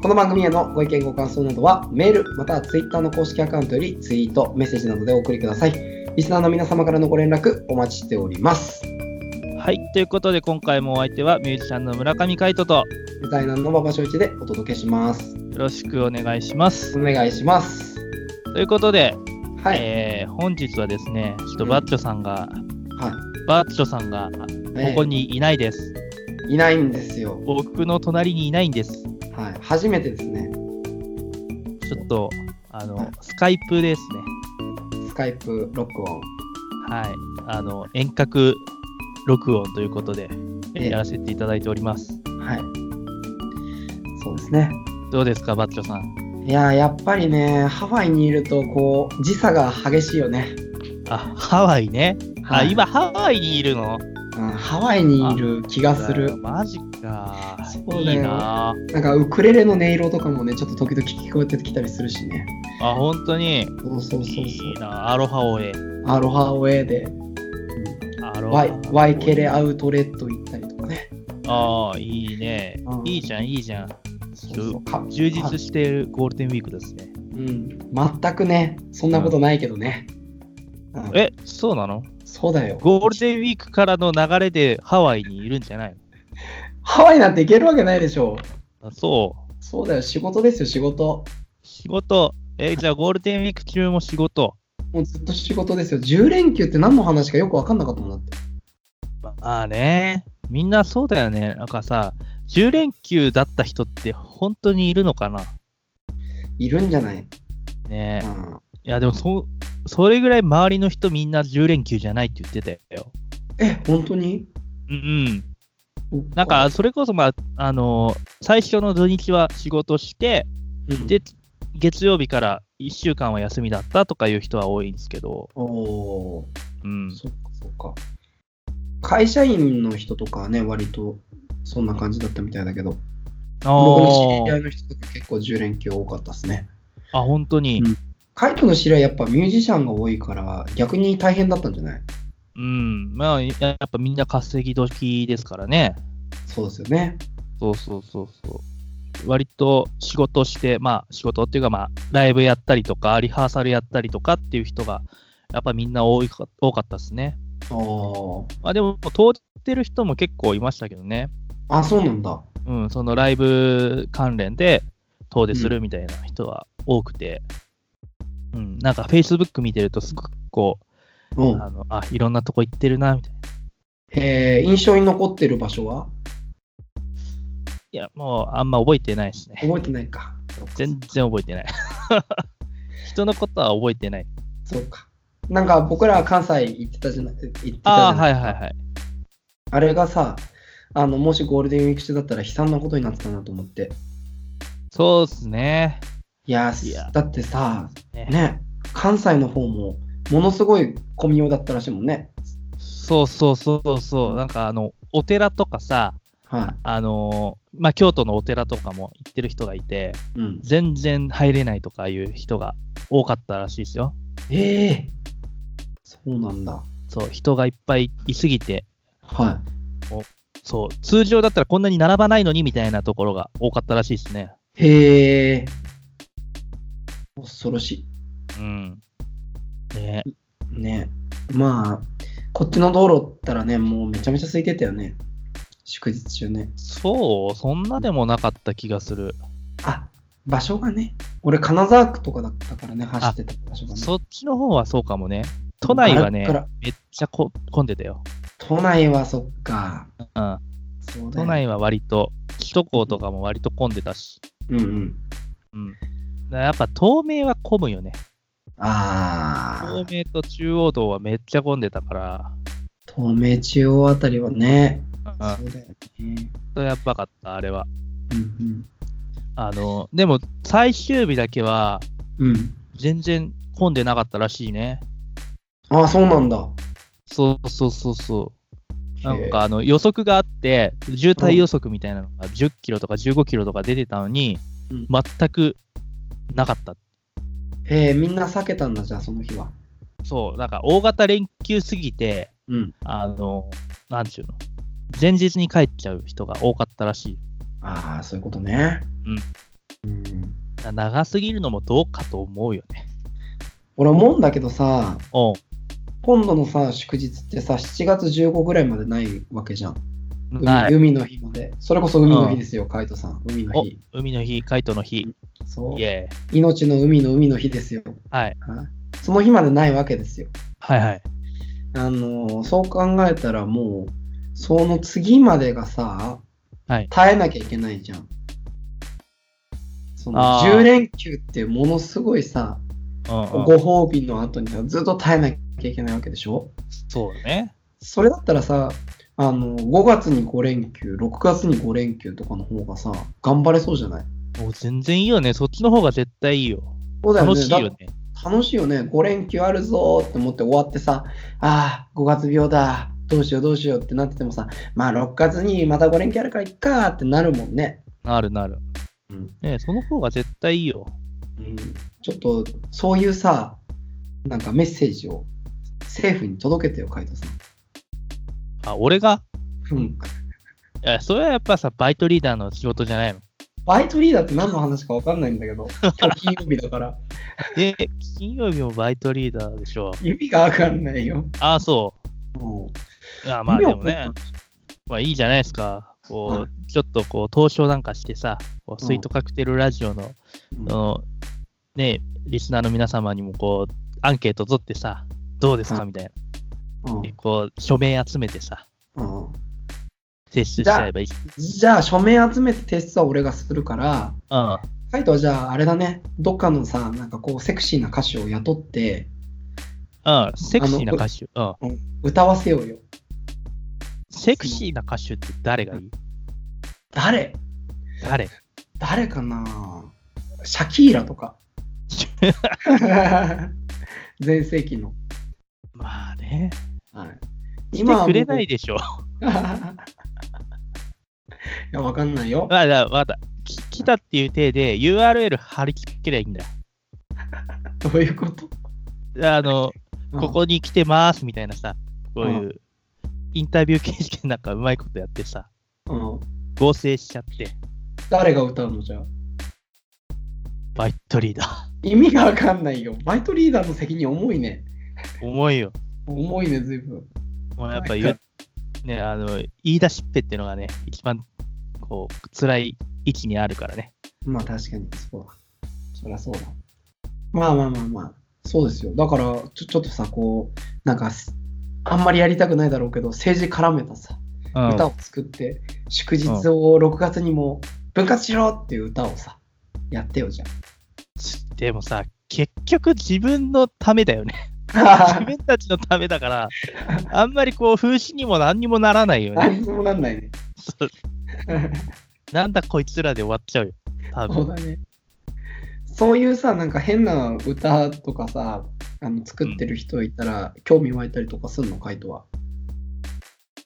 この番組へのご意見ご感想などはメールまたはツイッターの公式アカウントよりツイート、メッセージなどでお送りください。リスナーの皆様からのご連絡お待ちしております。はいということで今回もお相手はミュージシャンの村上海人とデザイナーの馬場翔一でお届けします。よろしくお願いしますお願いします。ということで、はい。えー本日はですねちょっとバッチョさんが、はバッチョさんがい。ここにいないです、いないんですよ。僕の隣にいないんですはい。初めてですね。ちょっとあの、はいスカイプですねスカイプ録音。はいあの遠隔録音ということで、やらせていただいておりますはい。そうですね。どうですかバッチョさん？いやーやっぱりね、ハワイにいると、こう、時差が激しいよね。あハワイね、はいあ今ハワイにいるの？うん、ハワイにいる気がする。マジか。そうだよ。いいな。なんか、ウクレレの音色とかもね、ちょっと時々聞こえてきたりするしね。あ本当に？そうそうそういいそな。アロハオエ。う。アロハウェイで、アロハワイワイケレアウトレット行ったりとかね。ああいいね。うん。いいじゃんいいじゃん。そうそう。か充実しているゴールデンウィークですね。うん。全くね、そんなことないけどね。うん。えそうなの？そうだよ。ゴールデンウィークからの流れでハワイにいるんじゃないハワイなんて行けるわけないでしょ。のあそう。そうだよ、仕事ですよ、仕事。仕事。えじゃあゴールデンウィーク中も仕事？もうずっと仕事ですよ。10連休って何の話かよく分かんなかったもんだって。まあね。みんなそうだよね。なんかさ10連休だった人って本当にいるのかな？いるんじゃない、ね。うん、いやでもそそれぐらい周りの人みんな10連休じゃないって言ってたよ。え、本当に？うんうん。なんか、それこそ、まあ、あの最初の土日は仕事して、うん、で、月曜日から1週間は休みだったとかいう人は多いんですけど、おおうん。ー、、そっかそっか。会社員の人とかはね、割とそんな感じだったみたいだけど、あ僕の知り合ーいの人とか結構10連休多かったですね。あ、本当に、うんカイトの知り合いやっぱミュージシャンが多いから、逆に大変だったんじゃない？うん、まあ、ややっぱみんな稼ぎ時ですからね、そうですよね。そうそうそうそう。割と仕事して、まあ仕事っていうかまあライブやったりとか、リハーサルやったりとかっていう人が、やっぱみんな多いか多かったですね。おーまあでも、通ってる人も結構いましたけどね。あ、そうなんだ。うん、そのライブ関連で遠出するみたいな人は多くて、うん、なんか Facebook 見てるとすごくこう、うん。あのあ、いろんなとこ行ってるな、みたいな。えー、印象に残ってる場所は？いや、もうあんま覚えてないですね。覚えてないか。全然覚えてない。人のことは覚えてない。そうか。なんか僕らは関西行ってたじゃない？行ってたじゃああ、はいはいはい。あれがさ、あの、もしゴールデンウィーク中だったら悲惨なことになってたなと思って。そうですね。いやいやだってさ、ねね、関西の方もものすごい混みようだったらしいもんね。そうそうそうそう。なんかあの、お寺とかさ、はあのーまあ、京都のお寺とかも行ってる人がいて、い。うん。全然入れないとかいう人が多かったらしいですよ。ええそうなんだ。そう、人がいっぱいいすぎて、はそう、通常だったらこんなに並ばないのにみたいなところが多かったらしいですね。い。へえ。恐ろしうん。ねい。ね。まあ、こっちの道路ったらね、もうめちゃめちゃ空いてたよね。祝日中ね。そう、そんなでもなかった気がする。あ、場所がね。俺、金沢区とかだったからね、走ってた場所がね。そっちの方はそうかもね。都内はねめっちゃこ混んでたよ。都内はそっか。うん。そうだよ都内は割と、首都高とかも割と混んでたし。うんうん。うん。やっぱ東名は混むよね。ああ東、名と中央道はめっちゃ混んでたから、東名中央あたりはね。うん、そうだよね。とやばかった、あれは。うんあの、でも最終日だけはうん。うん。全然混んでなかったらしいね。ああ、そうなんだ。そうそうそうそう。なんかあの予測があって、渋滞予測みたいなのが10キロとか15キロとか出てたのに、うん全くなかった。へえ、みんな避けたんだ、じゃあその日は。そう、なんか大型連休すぎて、うん。あの、なんちゅうの、前日に帰っちゃう人が多かったらしい。ああ、そういうことね。うん。うん。長すぎるのもどうかと思うよね。俺思うんだけどさ、おう今度のさ、祝日ってさ、7月15ぐらいまでないわけじゃん。海。海の日まで。それこそ海の日ですよ、カイトさん。海のお日。海の日、カイトの日。そう命の海の海の日ですよ。はい。はいその日までないわけですよ。はいはい。あのーそう考えたらもう、その次までがさ、はい耐えなきゃいけないじゃん。そのあー10連休ってものすごいさ、ご褒美の後にさずっと耐えなきゃいけないわけでしょ？そうだね。それだったらさ、あの5月に5連休、6月に5連休とかの方がさ、頑張れそうじゃない？もう全然いいよね。そっちの方が絶対いいよ。そうだよね楽しいよね。だ楽しいよね。5連休あるぞーって思って終わってさ、ああ、5月病だ。どうしようどうしようってなっててもさ、まあ6月にまた5連休あるからいっかーってなるもんね。なるなる。うん。ねその方が絶対いいよ。うん、ちょっと、そういうさ、なんかメッセージを政府に届けてよ、カイトさん。あ、俺が？うん。いや、それはやっぱさ、バイトリーダーの仕事じゃないの。バイトリーダーって何の話か分かんないんだけど、今日金曜日だから。え、金曜日もバイトリーダーでしょ。意味が分かんないよ。あそもう。いや、まあでもね、まあいいじゃないですか。こう、はいちょっとこう、投書なんかしてさ、こうスイートカクテルラジオの、うんそのね、リスナーの皆様にもこう、アンケート取ってさ、どうですかはいみたいうんな。こう、署名集めてさ、うん提出しちゃえばいい。じゃあ、署名集めて提出は俺がするから、うん。カイトはじゃあ、あれだね、どっかのさ、なんかこう、セクシーな歌手を雇って、うん。セクシーな歌手。うん。歌わせようよ。セクシーな歌手って誰がいい？誰？誰？誰かな？シャキーラとか。全盛期の。まあね。はい、来てくれないで。でしょ。いや、わかんないよ。まあ、だわかった。き来たっていう体で URL 貼り付けりゃいいんだよ。どういうこと？あの、うんここに来てますみたいなさ、こういううインタビュー形式でなんかうまいことやってさ、うん。合成しちゃって、誰が歌うのじゃあ？バイトリーダー。意味がわかんないよ。バイトリーダーの責任重いね。重いよ。重いね、ずいぶん。もうやっぱ言う、ね、あの、言い出しっぺっていうのがね、一番、こう、辛い位置にあるからね。まあ確かに、そうだ。そりゃそうだ。まあまあまあまあ、そうですよ。だから、ちょちょっとさ、こう、なんかす、あんまりやりたくないだろうけど、政治絡めたさ、うん。歌を作って、祝日を6月にも分割しろっていう歌をさ、やってよ、じゃでもさ、結局自分のためだよね。自あ。分たちのためだから、あんまりこう、風刺にも何にもならないよね。何にもなんないね。なんだこいつらで終わっちゃうよ。多分。そうだね。そういうさ、なんか変な歌とかさ、あの作ってる人いたら、興味湧いたりとかするの、カイトは。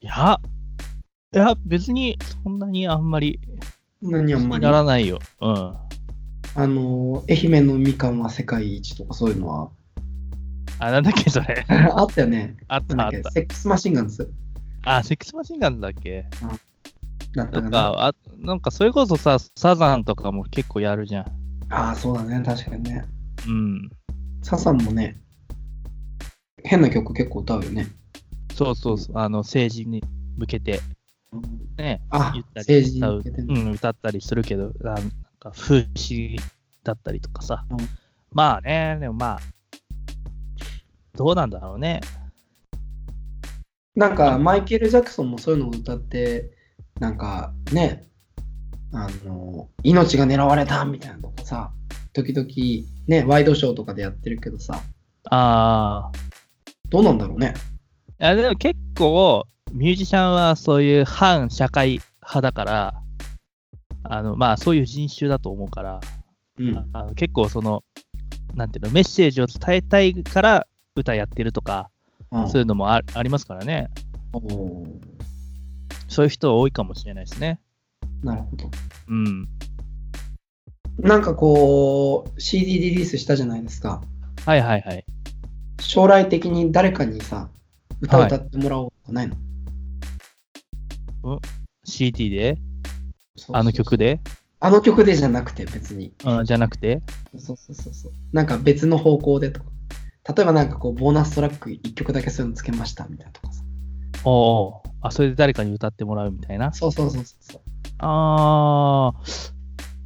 いや、いや、別にそんなにあんまり何あんまり？ならないよ。うん。あの、愛媛のみかんは世界一とかそういうのは？あ、なんだっけ、それ。あったよね。あったあった。セックスマシンガンズあ、セックスマシンガンズだっけ？だったかな。あなんかそれこそさ、サザンとかも結構やるじゃん。ああ、そうだね。確かにね。うん。ササンもね、変な曲結構歌うよね。そうそうそう。あの、政治に向けて、ね、あ言ったり政治に歌ううん、歌ったりするけど、あなんか風刺だったりとかさ。うんまあね、でもまあ、どうなんだろうね。なんか、マイケル・ジャクソンもそういうのを歌って、なんかね、あの、命が狙われたみたいなのとかさ、時々ね、ワイドショーとかでやってるけどさ、ああ。どうなんだろうね。いや、でも結構、ミュージシャンはそういう反社会派だから、あの、まあそういう人種だと思うから、うん。あの結構その、なんていうの、メッセージを伝えたいから歌やってるとか、うんそういうのもあありますからね。おーそういう人多いかもしれないですね。なるほど。うん。なんかこう、CD リリースしたじゃないですか。はいはいはい。将来的に誰かにさ、歌はい歌ってもらおうとかないの、CD で？そうそうそうあの曲で？あの曲でじゃなくて別に。うん、じゃなくて？そうそうそうそう。なんか別の方向でとか。例えばなんかこう、ボーナストラック1曲だけそういうのつけましたみたいなとかさ。おうおうあ、それで誰かに歌ってもらうみたいな？そうそうそうそう。あー、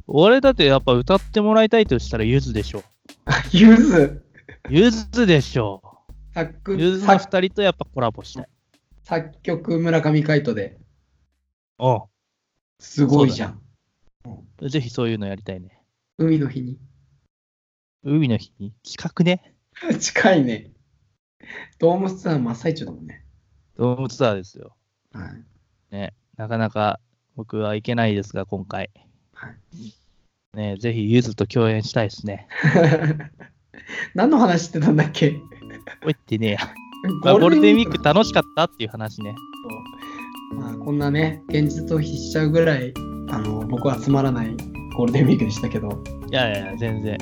俺だってやっぱ歌ってもらいたいとしたらゆずでしょ。ゆず？ゆずでしょ。作ゆずの作二人とやっぱコラボしたい。作曲村上海人で。おすごいじゃん。うぜひそういうのやりたいね。海の日に。海の日に？近くね。近いね。ドームツアー真っ最中だもんね。ドームツアーですよ。はい。ね。なかなか僕は行けないですが、今回。はい、ね、ぜひゆずと共演したいですね。何の話してたんだっけ？こう言ってねえや。まあゴールデンウィーク楽しかったっていう話ね。まあ、こんなね、現実逃避しちゃうぐらい、あの、僕はつまらないゴールデンウィークでしたけど、いやいやいや、全然。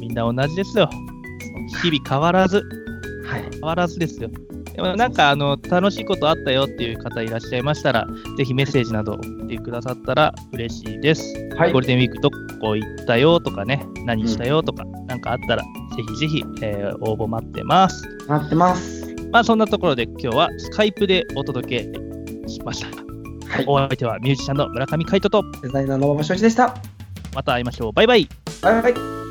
みんな同じですよ。日々変わらず、はい。変わらずですよ。なんかあの楽しいことあったよっていう方いらっしゃいましたら、ぜひメッセージなど送ってくださったら嬉しいです。はいゴールデンウィークどこ行ったよとかね、何したよとか、なんかあったら、ぜひぜひ、えー応募待ってます。待ってます。まあそんなところで今日はスカイプでお届けしました。はい。お相手はミュージシャンの村上海人と、デザイナーの馬場正一でした。また会いましょう。バイバイ。バイバイ。